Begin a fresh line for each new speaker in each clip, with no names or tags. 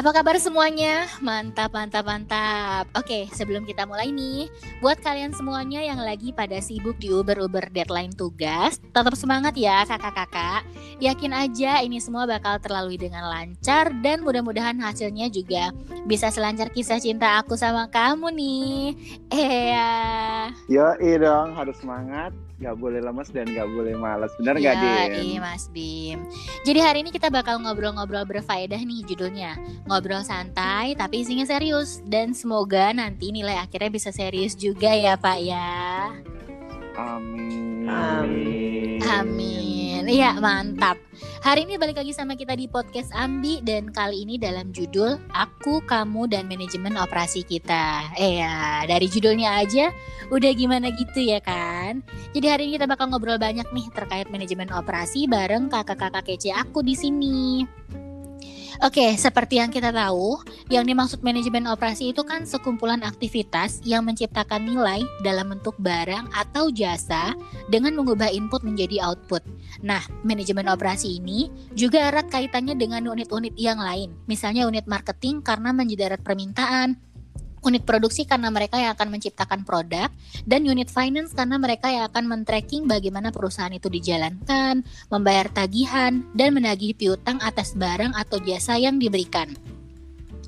Apa kabar semuanya? Mantap, mantap, mantap. Oke, sebelum kita mulai nih, buat kalian semuanya yang lagi pada sibuk di Uber-Uber deadline tugas, tetap semangat ya kakak-kakak. Yakin aja ini semua bakal terlalui dengan lancar dan mudah-mudahan hasilnya juga bisa selancar kisah cinta aku sama kamu nih. Eh ya.
Yo, dong, harus semangat nggak boleh lemes dan nggak boleh malas benar nggak
ya,
Dim?
Iya Mas Bim. Jadi hari ini kita bakal ngobrol-ngobrol berfaedah nih judulnya. Ngobrol santai tapi isinya serius dan semoga nanti nilai akhirnya bisa serius juga ya Pak ya.
Amin.
Amin.
Amin. Iya mantap. Hari ini balik lagi sama kita di podcast Ambi dan kali ini dalam judul Aku, Kamu dan Manajemen Operasi Kita. Eh ya, dari judulnya aja udah gimana gitu ya kan. Jadi hari ini kita bakal ngobrol banyak nih terkait manajemen operasi bareng kakak-kakak kece aku di sini. Oke, seperti yang kita tahu, yang dimaksud manajemen operasi itu kan sekumpulan aktivitas yang menciptakan nilai dalam bentuk barang atau jasa dengan mengubah input menjadi output. Nah, manajemen operasi ini juga erat kaitannya dengan unit-unit yang lain, misalnya unit marketing karena menjadi permintaan, unit produksi karena mereka yang akan menciptakan produk dan unit finance karena mereka yang akan men-tracking bagaimana perusahaan itu dijalankan, membayar tagihan dan menagih piutang atas barang atau jasa yang diberikan.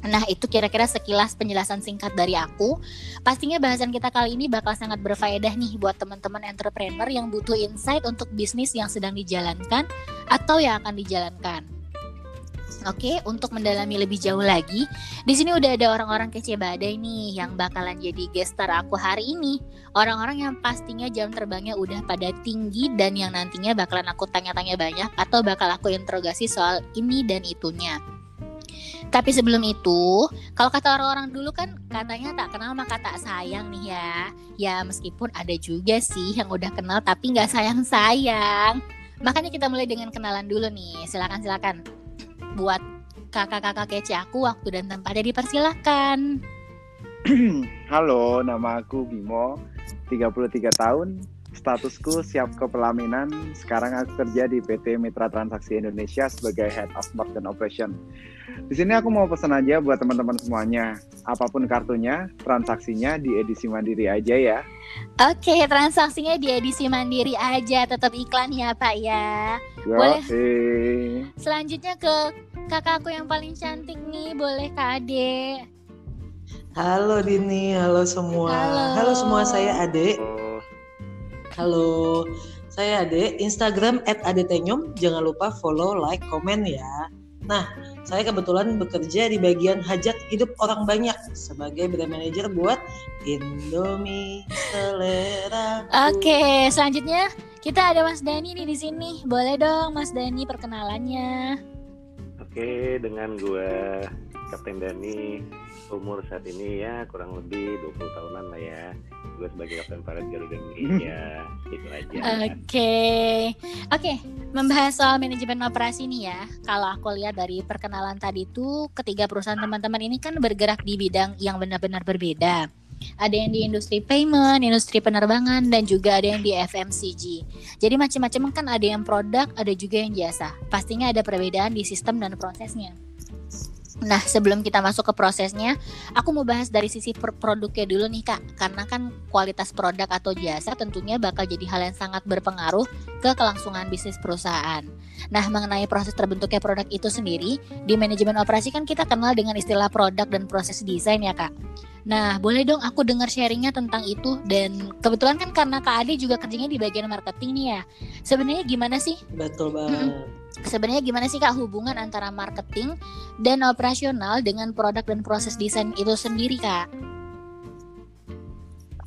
Nah, itu kira-kira sekilas penjelasan singkat dari aku. Pastinya bahasan kita kali ini bakal sangat berfaedah nih buat teman-teman entrepreneur yang butuh insight untuk bisnis yang sedang dijalankan atau yang akan dijalankan. Oke, untuk mendalami lebih jauh lagi, di sini udah ada orang-orang kece badai nih yang bakalan jadi gestar aku hari ini. Orang-orang yang pastinya jam terbangnya udah pada tinggi dan yang nantinya bakalan aku tanya-tanya banyak atau bakal aku interogasi soal ini dan itunya. Tapi sebelum itu, kalau kata orang-orang dulu kan katanya tak kenal maka tak sayang nih ya. Ya meskipun ada juga sih yang udah kenal tapi nggak sayang-sayang. Makanya kita mulai dengan kenalan dulu nih. Silakan silakan buat kakak-kakak kece aku waktu dan tempatnya dipersilahkan.
Halo, nama aku Bimo, 33 tahun, statusku siap ke pelaminan. Sekarang aku kerja di PT Mitra Transaksi Indonesia sebagai Head of Market Operation. Di sini aku mau pesan aja buat teman-teman semuanya. Apa pun kartunya, transaksinya di edisi mandiri aja ya.
Oke, transaksinya di edisi mandiri aja, tetap iklan ya Pak ya.
Yo,
Boleh.
eh.
Selanjutnya ke kakakku yang paling cantik nih, boleh Kak Ade.
Halo Dini, halo semua.
Halo.
semua, saya Ade. Halo, saya Ade. Instagram @adetenyum. Jangan lupa follow, like, komen ya. Nah, saya kebetulan bekerja di bagian hajat hidup orang banyak sebagai brand manager buat Indomie selera.
Oke, selanjutnya kita ada Mas Dani nih di sini. Boleh dong Mas Dani perkenalannya.
Oke, dengan gue Kapten Dani, umur saat ini ya kurang lebih 20 tahunan lah ya. Gue sebagai Kapten Paret Garuda Indonesia, itu aja.
Oke, oke. Membahas soal manajemen operasi nih ya. Kalau aku lihat dari perkenalan tadi tuh, ketiga perusahaan teman-teman ini kan bergerak di bidang yang benar-benar berbeda. Ada yang di industri payment, industri penerbangan, dan juga ada yang di FMCG. Jadi macam-macam kan ada yang produk, ada juga yang jasa. Pastinya ada perbedaan di sistem dan prosesnya. Nah, sebelum kita masuk ke prosesnya, aku mau bahas dari sisi produknya dulu nih, Kak. Karena kan kualitas produk atau jasa tentunya bakal jadi hal yang sangat berpengaruh ke kelangsungan bisnis perusahaan. Nah, mengenai proses terbentuknya produk itu sendiri, di manajemen operasi kan kita kenal dengan istilah produk dan proses desain ya, Kak. Nah, boleh dong aku dengar sharingnya tentang itu dan kebetulan kan karena Kak Ade juga kerjanya di bagian marketing nih ya. Sebenarnya gimana sih
Betul banget.
Sebenarnya gimana sih kak hubungan antara marketing dan operasional dengan produk dan proses desain itu sendiri kak?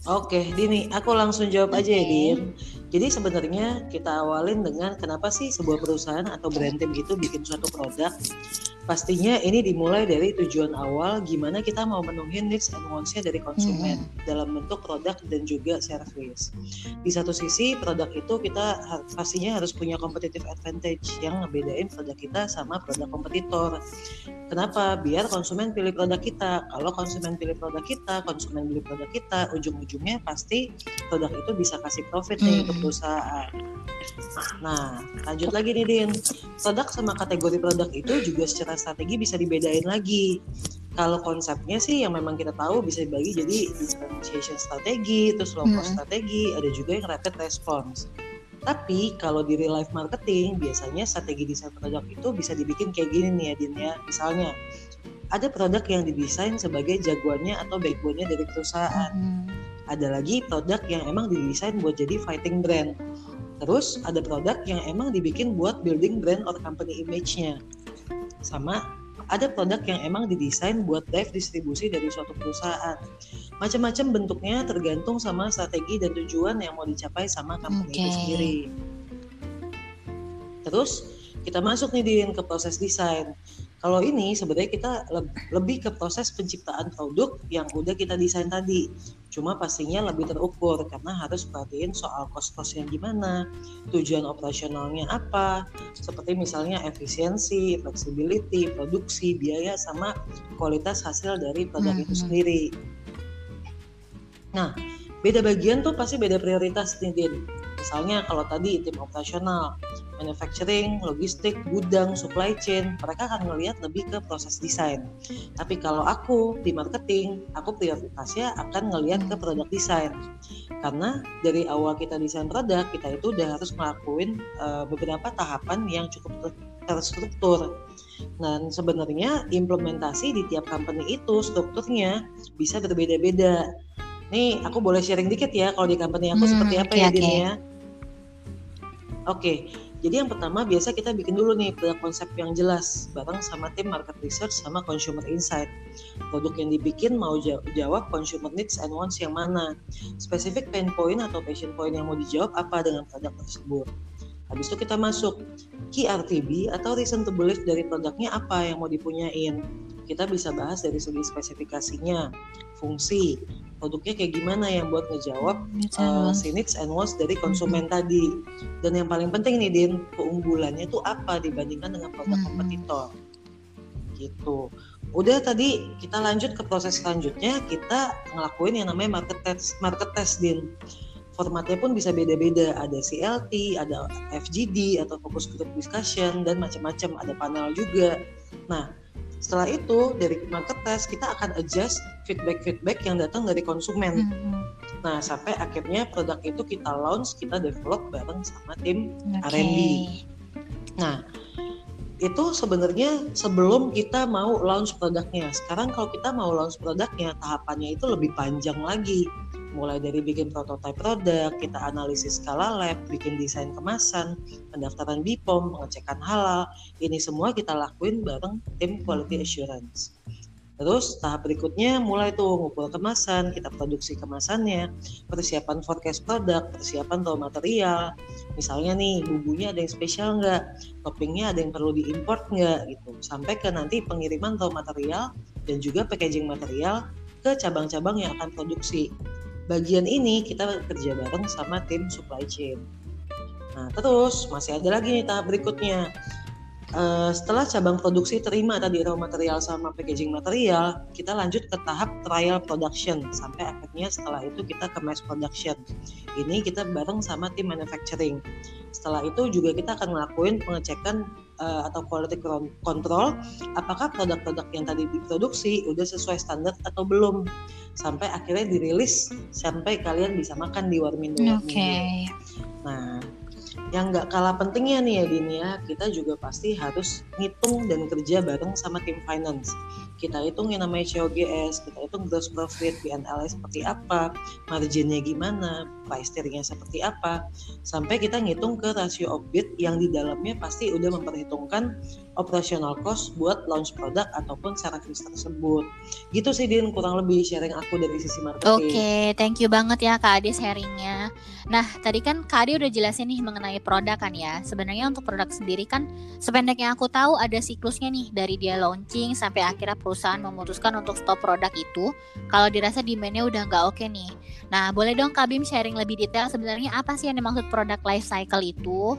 Oke, Dini, aku langsung jawab aja ya. Din. Jadi sebenarnya kita awalin dengan kenapa sih sebuah perusahaan atau brand team itu bikin suatu produk? Pastinya ini dimulai dari tujuan awal gimana kita mau menuhin needs and wants-nya dari konsumen dalam bentuk produk dan juga service. Di satu sisi produk itu kita pastinya harus punya competitive advantage yang ngebedain produk kita sama produk kompetitor. Kenapa? Biar konsumen pilih produk kita. Kalau konsumen pilih produk kita, konsumen beli produk kita, ujung-ujungnya pasti produk itu bisa kasih profit nih
Hmm.
ke perusahaan. Nah, lanjut lagi nih Din. Produk sama kategori produk itu juga secara strategi bisa dibedain lagi. Kalau konsepnya sih yang memang kita tahu bisa dibagi jadi differentiation strategi, terus low cost
Hmm.
strategi, ada juga yang rapid response. Tapi kalau di real life marketing biasanya strategi desain produk itu bisa dibikin kayak gini nih ya Din ya. Misalnya ada produk yang didesain sebagai jagoannya atau backbone-nya dari perusahaan
Mm-mm.
ada lagi produk yang emang didesain buat jadi fighting brand. Terus ada produk yang emang dibikin buat building brand or company image-nya. Sama ada produk yang emang didesain buat drive distribusi dari suatu perusahaan. Macam-macam bentuknya tergantung sama strategi dan tujuan yang mau dicapai sama company itu
Oke.
sendiri. Terus kita masuk nih Din ke proses desain. Kalau ini sebenarnya kita leb- lebih ke proses penciptaan produk yang udah kita desain tadi. Cuma pastinya lebih terukur karena harus perhatiin soal cost-cost yang gimana, tujuan operasionalnya apa, seperti misalnya efisiensi, flexibility, produksi, biaya, sama kualitas hasil dari produk itu
Mhm.
sendiri. Nah, beda bagian tuh pasti beda prioritas nih Din. Misalnya kalau tadi tim operasional, manufacturing, logistik, gudang, supply chain, mereka akan ngelihat lebih ke proses desain. Tapi kalau aku di marketing, aku prioritasnya akan ngelihat ke produk desain. Karena dari awal kita desain produk, kita itu udah harus ngelakuin eh, beberapa tahapan yang cukup ter- terstruktur. Dan sebenarnya implementasi di tiap company itu strukturnya bisa berbeda-beda. Nih, aku boleh sharing dikit ya kalau di company aku
Hmm,
seperti apa
oke,
ya,
oke.
Ya? Oke, jadi yang pertama biasa kita bikin dulu nih produk konsep yang jelas bareng sama tim market research sama consumer insight. Produk yang dibikin mau jaw- jawab consumer needs and wants yang mana. Spesifik pain point atau passion point yang mau dijawab apa dengan produk tersebut. Habis itu kita masuk key RTB atau reason to believe dari produknya apa yang mau dipunyain. Kita bisa bahas dari segi spesifikasinya, fungsi, produknya kayak gimana yang buat ngejawab uh, si needs and wants dari konsumen tadi. Dan yang paling penting nih Din, keunggulannya itu apa dibandingkan dengan produk
Mhm.
kompetitor. Gitu. Udah tadi kita lanjut ke proses selanjutnya, kita ngelakuin yang namanya market test, market test Din. Formatnya pun bisa beda-beda, ada CLT, ada FGD atau focus group discussion dan macam-macam, ada panel juga. Nah, setelah itu dari market test kita akan adjust feedback-feedback yang datang dari konsumen.
Mm-mm.
Nah, sampai akhirnya produk itu kita launch, kita develop bareng sama tim.
Oke.
R&D. Nah, itu sebenarnya sebelum kita mau launch produknya. Sekarang kalau kita mau launch produknya, tahapannya itu lebih panjang lagi. Mulai dari bikin prototipe produk, kita analisis skala lab, bikin desain kemasan, pendaftaran BPOM, pengecekan halal. Ini semua kita lakuin bareng tim quality assurance. Terus tahap berikutnya mulai tuh ngumpul kemasan, kita produksi kemasannya, persiapan forecast produk, persiapan raw material. Misalnya nih bumbunya ada yang spesial nggak, toppingnya ada yang perlu diimport nggak gitu. Sampai ke nanti pengiriman raw material dan juga packaging material ke cabang-cabang yang akan produksi. Bagian ini kita kerja bareng sama tim supply chain. Nah terus masih ada lagi nih tahap berikutnya. Eh, setelah cabang produksi terima tadi raw material sama packaging material, kita lanjut ke tahap trial production sampai akhirnya setelah itu kita ke mass production. Ini kita bareng sama tim manufacturing. Setelah itu juga kita akan ngelakuin pengecekan eh, atau quality con- control apakah produk-produk yang tadi diproduksi udah sesuai standar atau belum sampai akhirnya dirilis sampai kalian bisa makan di Warmindo.
Oke.
Nah, yang nggak kalah pentingnya nih ya Din ya, kita juga pasti harus ngitung dan kerja bareng sama tim finance. Kita hitung yang namanya COGS, kita hitung gross profit, P&L seperti apa, marginnya gimana, price tiernya seperti apa, sampai kita ngitung ke rasio bid yang di dalamnya pasti udah memperhitungkan operational cost buat launch produk ataupun service tersebut. Gitu sih Din, kurang lebih sharing aku dari sisi marketing.
Oke, thank you banget ya Kak Ade sharingnya. Nah, tadi kan Kak Ade udah jelasin nih mengenai produk kan ya. Sebenarnya untuk produk sendiri kan sependek yang aku tahu ada siklusnya nih dari dia launching sampai akhirnya perusahaan memutuskan untuk stop produk itu. Kalau dirasa demand-nya udah nggak oke nih. Nah, boleh dong Kak Bim sharing lebih detail sebenarnya apa sih yang dimaksud produk life cycle itu?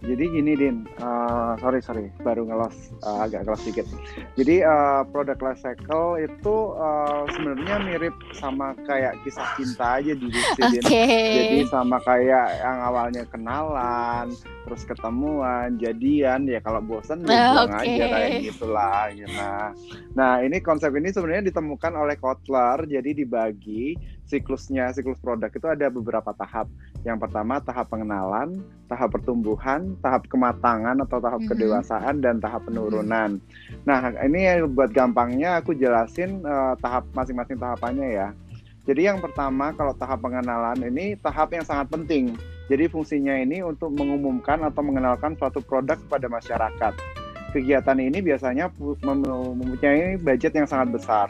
Jadi gini Din, uh, sorry sorry, baru ngelos uh, agak ngelos dikit. Jadi uh, produk life cycle itu uh, sebenarnya mirip sama kayak kisah cinta aja di sini.
Okay.
Jadi sama kayak yang awalnya kenalan, terus ketemuan, jadian ya kalau bosan ya buang
Okay.
aja kayak gitulah. Ya. Nah, nah ini konsep ini sebenarnya ditemukan oleh Kotler, jadi dibagi siklusnya siklus produk itu ada beberapa tahap. Yang pertama tahap pengenalan, tahap pertumbuhan, tahap kematangan atau tahap
Mhm.
kedewasaan dan tahap penurunan. Nah, ini buat gampangnya aku jelasin eh, tahap masing-masing tahapannya ya. Jadi yang pertama kalau tahap pengenalan ini tahap yang sangat penting. Jadi fungsinya ini untuk mengumumkan atau mengenalkan suatu produk kepada masyarakat. Kegiatan ini biasanya pu- mem- mempunyai budget yang sangat besar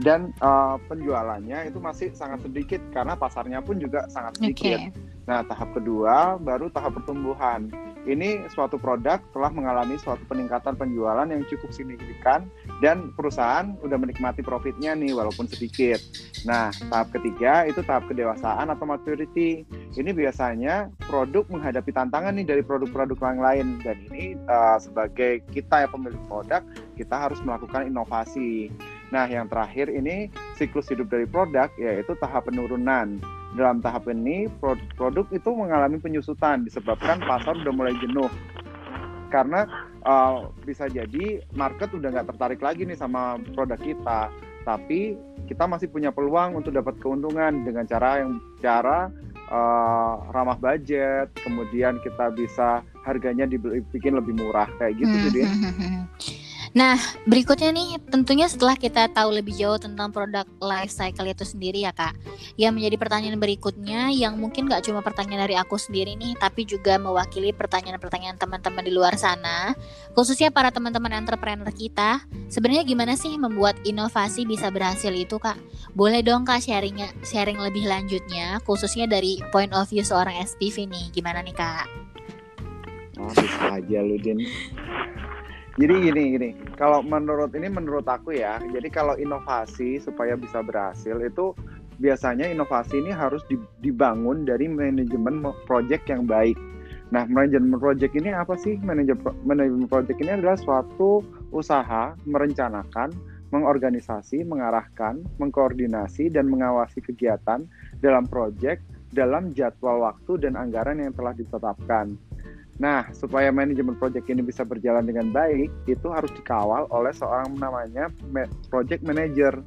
dan eh, penjualannya itu masih sangat sedikit karena pasarnya pun juga sangat sedikit. Nah, tahap kedua baru tahap pertumbuhan. Ini suatu produk telah mengalami suatu peningkatan penjualan yang cukup signifikan dan perusahaan udah menikmati profitnya nih walaupun sedikit. Nah, tahap ketiga itu tahap kedewasaan atau maturity. Ini biasanya produk menghadapi tantangan nih dari produk-produk yang lain dan ini eh, sebagai kita ya pemilik produk, kita harus melakukan inovasi. Nah, yang terakhir ini siklus hidup dari produk yaitu tahap penurunan. Dalam tahap ini pro- produk itu mengalami penyusutan disebabkan pasar udah mulai jenuh. Karena uh, bisa jadi market udah nggak tertarik lagi nih sama produk kita. Tapi kita masih punya peluang untuk dapat keuntungan dengan cara yang cara uh, ramah budget. Kemudian kita bisa harganya dibikin lebih murah. Kayak gitu sih Din.
Nah, berikutnya nih tentunya setelah kita tahu lebih jauh tentang produk life cycle itu sendiri ya kak Yang menjadi pertanyaan berikutnya yang mungkin gak cuma pertanyaan dari aku sendiri nih Tapi juga mewakili pertanyaan-pertanyaan teman-teman di luar sana Khususnya para teman-teman entrepreneur kita Sebenarnya gimana sih membuat inovasi bisa berhasil itu kak? Boleh dong kak sharingnya, sharing lebih lanjutnya Khususnya dari point of view seorang SPV nih Gimana nih kak?
Oh, aja lu Din. Jadi gini gini, kalau menurut ini menurut aku ya, jadi kalau inovasi supaya bisa berhasil itu biasanya inovasi ini harus di- dibangun dari manajemen project yang baik. Nah, manajemen project ini apa sih? Manajemen project ini adalah suatu usaha merencanakan, mengorganisasi, mengarahkan, mengkoordinasi dan mengawasi kegiatan dalam project dalam jadwal waktu dan anggaran yang telah ditetapkan. Nah, supaya manajemen project ini bisa berjalan dengan baik, itu harus dikawal oleh seorang namanya ma- project manager.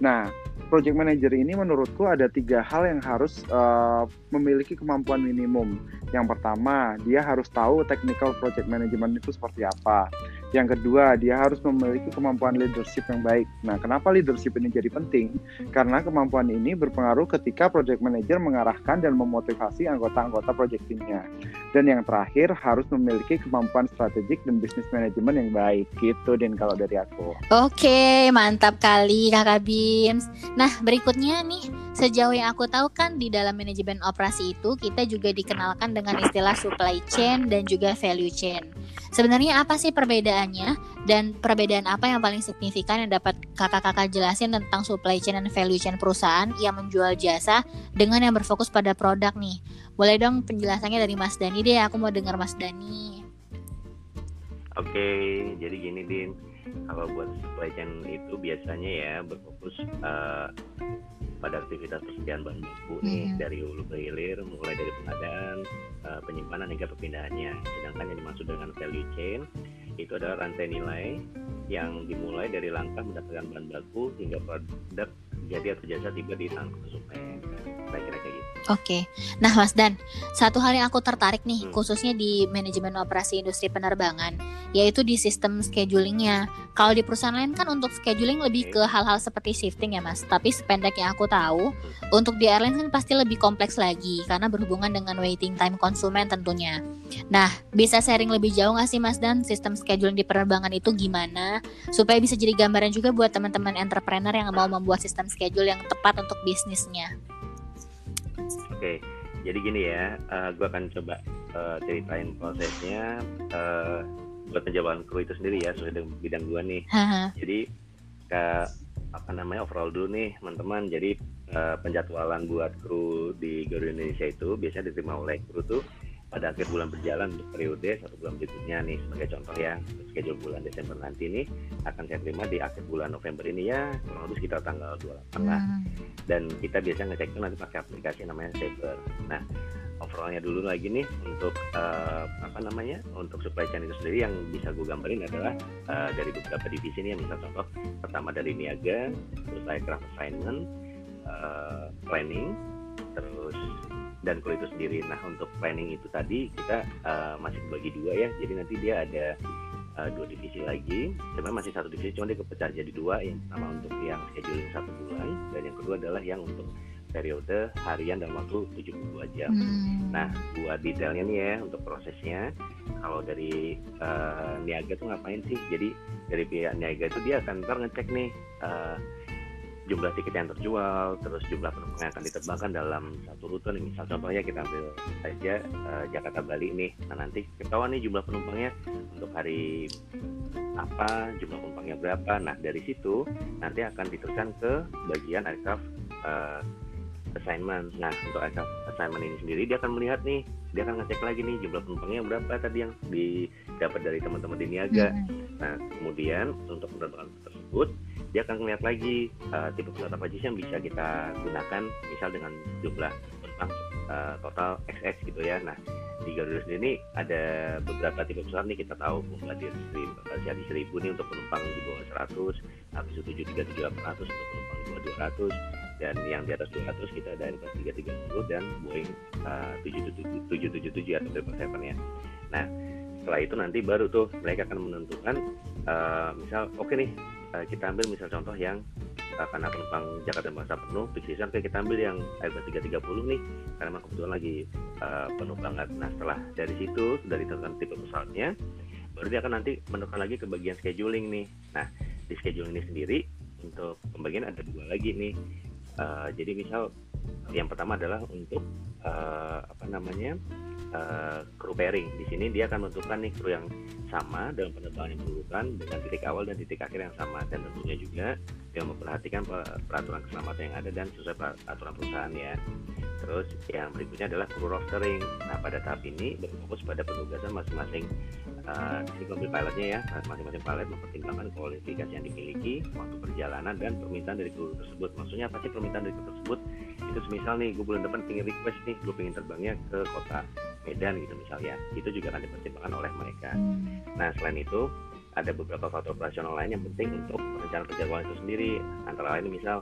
Nah, project manager ini menurutku ada tiga hal yang harus eh, memiliki kemampuan minimum. Yang pertama, dia harus tahu technical project management itu seperti apa. Yang kedua, dia harus memiliki kemampuan leadership yang baik. Nah, kenapa leadership ini jadi penting? Karena kemampuan ini berpengaruh ketika project manager mengarahkan dan memotivasi anggota-anggota project timnya. Dan yang terakhir harus memiliki kemampuan strategik dan bisnis manajemen yang baik. Gitu Den kalau dari aku.
Oke, mantap kali Kakak Bims. Nah, berikutnya nih, sejauh yang aku tahu kan di dalam manajemen operasi itu kita juga dikenalkan dengan istilah supply chain dan juga value chain. Sebenarnya apa sih perbedaannya dan perbedaan apa yang paling signifikan yang dapat kakak-kakak jelasin tentang supply chain dan value chain perusahaan yang menjual jasa dengan yang berfokus pada produk nih. Boleh dong penjelasannya dari Mas Dani deh, aku mau dengar Mas Dani.
Oke, jadi gini Din, kalau buat supply chain itu biasanya ya berfokus eh, pada aktivitas persediaan bahan baku nih
Mhm.
dari hulu ke hilir, mulai dari pengadaan, eh, penyimpanan hingga perpindahannya. Sedangkan yang dimaksud dengan value chain itu adalah rantai nilai yang dimulai dari langkah mendapatkan bahan baku hingga produk jadi atau jasa tiba di tangan konsumen. Kira-kira kayak gitu.
Oke, nah Mas Dan, satu hal yang aku tertarik nih,
Hmm.
khususnya di manajemen operasi industri penerbangan, yaitu di sistem schedulingnya. Kalau di perusahaan lain kan untuk scheduling lebih ke hal-hal seperti shifting ya Mas. Tapi sependek yang aku tahu, untuk di airline kan pasti lebih kompleks lagi karena berhubungan dengan waiting time konsumen tentunya. Nah, bisa sharing lebih jauh nggak sih Mas Dan sistem scheduling di penerbangan itu gimana? Supaya bisa jadi gambaran juga buat teman-teman entrepreneur yang mau membuat sistem schedule yang tepat untuk bisnisnya.
Oke, jadi gini ya, gue akan coba eh, ceritain prosesnya eh, buat penjawaban kru itu sendiri ya, sesuai dengan bidang gue nih. Jadi ke apa namanya overall dulu nih teman-teman. Jadi eh, penjadwalan buat kru di Garuda Indonesia itu biasanya diterima oleh kru tuh pada akhir bulan berjalan untuk periode satu bulan berikutnya nih sebagai contoh ya schedule bulan Desember nanti ini akan saya terima di akhir bulan November ini ya kurang lebih sekitar tanggal 28 lah
Hmm.
dan kita biasa ngecek itu nanti pakai aplikasi namanya Saber. Nah, overallnya dulu lagi nih untuk eh, apa namanya untuk supply chain itu sendiri yang bisa gue gambarin adalah eh, dari beberapa divisi nih, misal contoh pertama dari niaga, terus aircraft assignment, eh, planning, terus dan kru itu sendiri. Nah, untuk planning itu tadi kita eh, masih bagi dua ya. Jadi nanti dia ada eh, dua divisi lagi. Sebenarnya masih satu divisi, cuma dia kepecah jadi dua. Yang pertama untuk yang scheduling satu bulan, dan yang kedua adalah yang untuk periode harian dalam waktu 72 jam.
Hmm.
Nah, buat detailnya nih ya untuk prosesnya, kalau dari eh, niaga tuh ngapain sih? Jadi dari pihak niaga itu dia akan ntar ngecek nih eh, jumlah tiket yang terjual, terus jumlah penumpang yang akan diterbangkan dalam satu rute nih. Misal contohnya kita ambil saja eh, Jakarta Bali nih. Nah nanti ketahuan nih jumlah penumpangnya untuk hari apa, jumlah penumpangnya berapa. Nah dari situ nanti akan diteruskan ke bagian aircraft eh, assignment. Nah, untuk aircraft assignment ini sendiri dia akan melihat nih, dia akan ngecek lagi nih jumlah penumpangnya berapa tadi yang didapat dari teman-teman di niaga.
Hmm.
Nah, kemudian untuk penerbangan tersebut dia akan melihat lagi uh, tipe pesawat apa aja yang bisa kita gunakan, misal dengan jumlah penumpang uh, total XX gitu ya. Nah, di Garuda sendiri ada beberapa tipe pesawat nih kita tahu Bombardier jadi seribu nih untuk penumpang di bawah 100, habis itu 737 800 untuk penumpang di bawah 200 dan yang di atas 200 kita ada Airbus 330 dan Boeing uh, 777 atau 777 ya. Nah, setelah itu nanti baru tuh mereka akan menentukan uh, misal oke nih uh, kita ambil misal contoh yang uh, karena penumpang Jakarta masa penuh peak season oke kita ambil yang Airbus 330 nih karena memang kebetulan lagi uh, penuh banget. Nah, setelah dari situ sudah ditentukan tipe pesawatnya baru dia akan nanti menentukan lagi ke bagian scheduling nih. Nah, di scheduling ini sendiri untuk pembagian ada dua lagi nih. Uh, jadi misal yang pertama adalah untuk uh, apa namanya uh, crew pairing. Di sini dia akan menentukan nih kru yang sama dalam penerbangan yang berurutan dengan titik awal dan titik akhir yang sama dan tentunya juga dia memperhatikan pe- peraturan keselamatan yang ada dan sesuai peraturan perusahaan ya. Terus yang berikutnya adalah crew rostering. Nah pada tahap ini berfokus pada penugasan masing-masing uh, si mobil pilotnya ya. Masing-masing pilot mempertimbangkan kualifikasi yang dimiliki, waktu perjalanan dan permintaan dari kru tersebut. Maksudnya apa sih permintaan dari kru tersebut? Itu semisal nih gue bulan depan pengen request nih, gue pengen terbangnya ke kota Medan gitu misalnya. Itu juga akan dipertimbangkan oleh mereka. Nah selain itu ada beberapa faktor operasional lain yang penting untuk perencanaan penjadwalan itu sendiri. Antara lain misal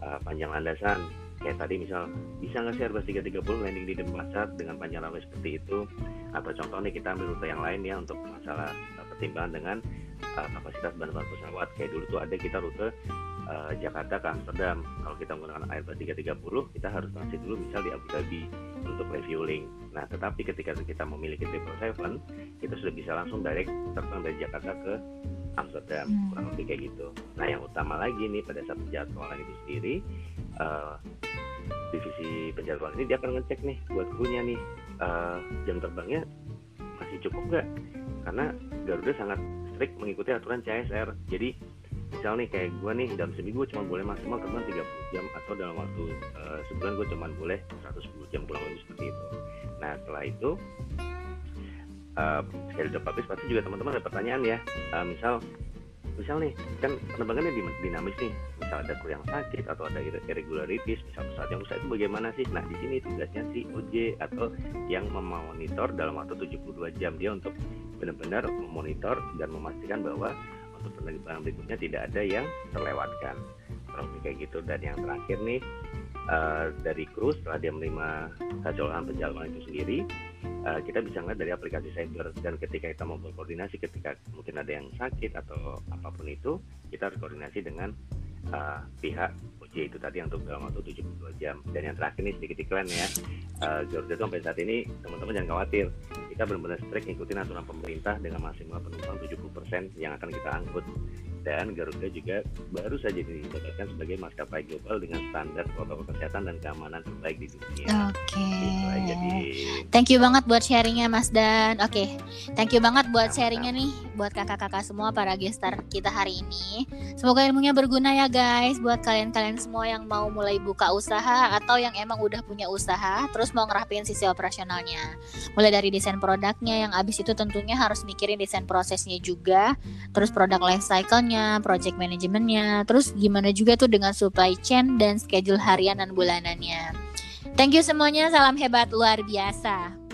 uh, panjang landasan. Kayak tadi misal bisa nggak sih Airbus 330 landing di Denpasar dengan panjang runway seperti itu? Atau contoh nih kita ambil rute yang lain ya untuk masalah uh, pertimbangan dengan uh, kapasitas bahan bakar pesawat. Kayak dulu tuh ada kita rute uh, Jakarta ke Amsterdam. Kalau kita menggunakan Airbus 330, kita harus transit dulu misal di Abu Dhabi untuk refueling. Nah, tetapi ketika kita memiliki 777, kita sudah bisa langsung direct terbang dari Jakarta ke Amsterdam,
Hmm.
kurang lebih kayak gitu. Nah, yang utama lagi nih pada saat penjadwalan itu sendiri, eh, divisi penjadwalan ini dia akan ngecek nih buat krunya nih eh, jam terbangnya masih cukup nggak? Karena Garuda sangat strict mengikuti aturan CSR. Jadi misal nih kayak gue nih dalam seminggu cuma boleh maksimal terbang 30 jam atau dalam waktu eh, sebulan gue cuma boleh 110 jam kurang lebih seperti itu. Nah setelah itu uh, sekali udah pasti juga teman-teman ada pertanyaan ya. Eh, misal misal nih kan penerbangannya din- dinamis nih misal ada kru yang sakit atau ada irre- irregularities misal pesawat yang rusak itu bagaimana sih nah di sini tugasnya si OJ atau yang memonitor dalam waktu 72 jam dia untuk benar-benar memonitor dan memastikan bahwa penerbangan berikutnya tidak ada yang terlewatkan. Kurang lebih kayak gitu. Dan yang terakhir nih eh, dari kru setelah dia menerima kecelakaan perjalanan itu sendiri eh, kita bisa ngeliat dari aplikasi cyber. Dan ketika kita mau berkoordinasi ketika mungkin ada yang sakit atau apa pun itu kita harus koordinasi dengan eh, pihak OJ itu tadi untuk dalam waktu 72 jam dan yang terakhir nih sedikit iklan ya Eh, Garuda tuh sampai saat ini teman-teman jangan khawatir kita benar-benar strict ngikutin aturan pemerintah dengan maksimal penumpang 70% yang akan kita angkut dan Garuda juga baru saja dinyatakan sebagai maskapai global dengan standar protokol kesehatan dan keamanan terbaik di dunia.
Oke. Okay.
Din.
Thank you banget buat sharingnya Mas Dan. Oke, okay. thank you banget buat sharingnya nih buat kakak-kakak semua para gestar kita hari ini. Semoga ilmunya berguna ya guys buat kalian-kalian semua yang mau mulai buka usaha atau yang emang udah punya usaha terus mau ngerapiin sisi operasionalnya. Mulai dari desain produknya yang abis itu tentunya harus mikirin desain prosesnya juga, terus produk life cycle-nya, project manajemennya, terus gimana juga tuh dengan supply chain dan schedule harian dan bulanannya. Thank you semuanya, salam hebat luar biasa.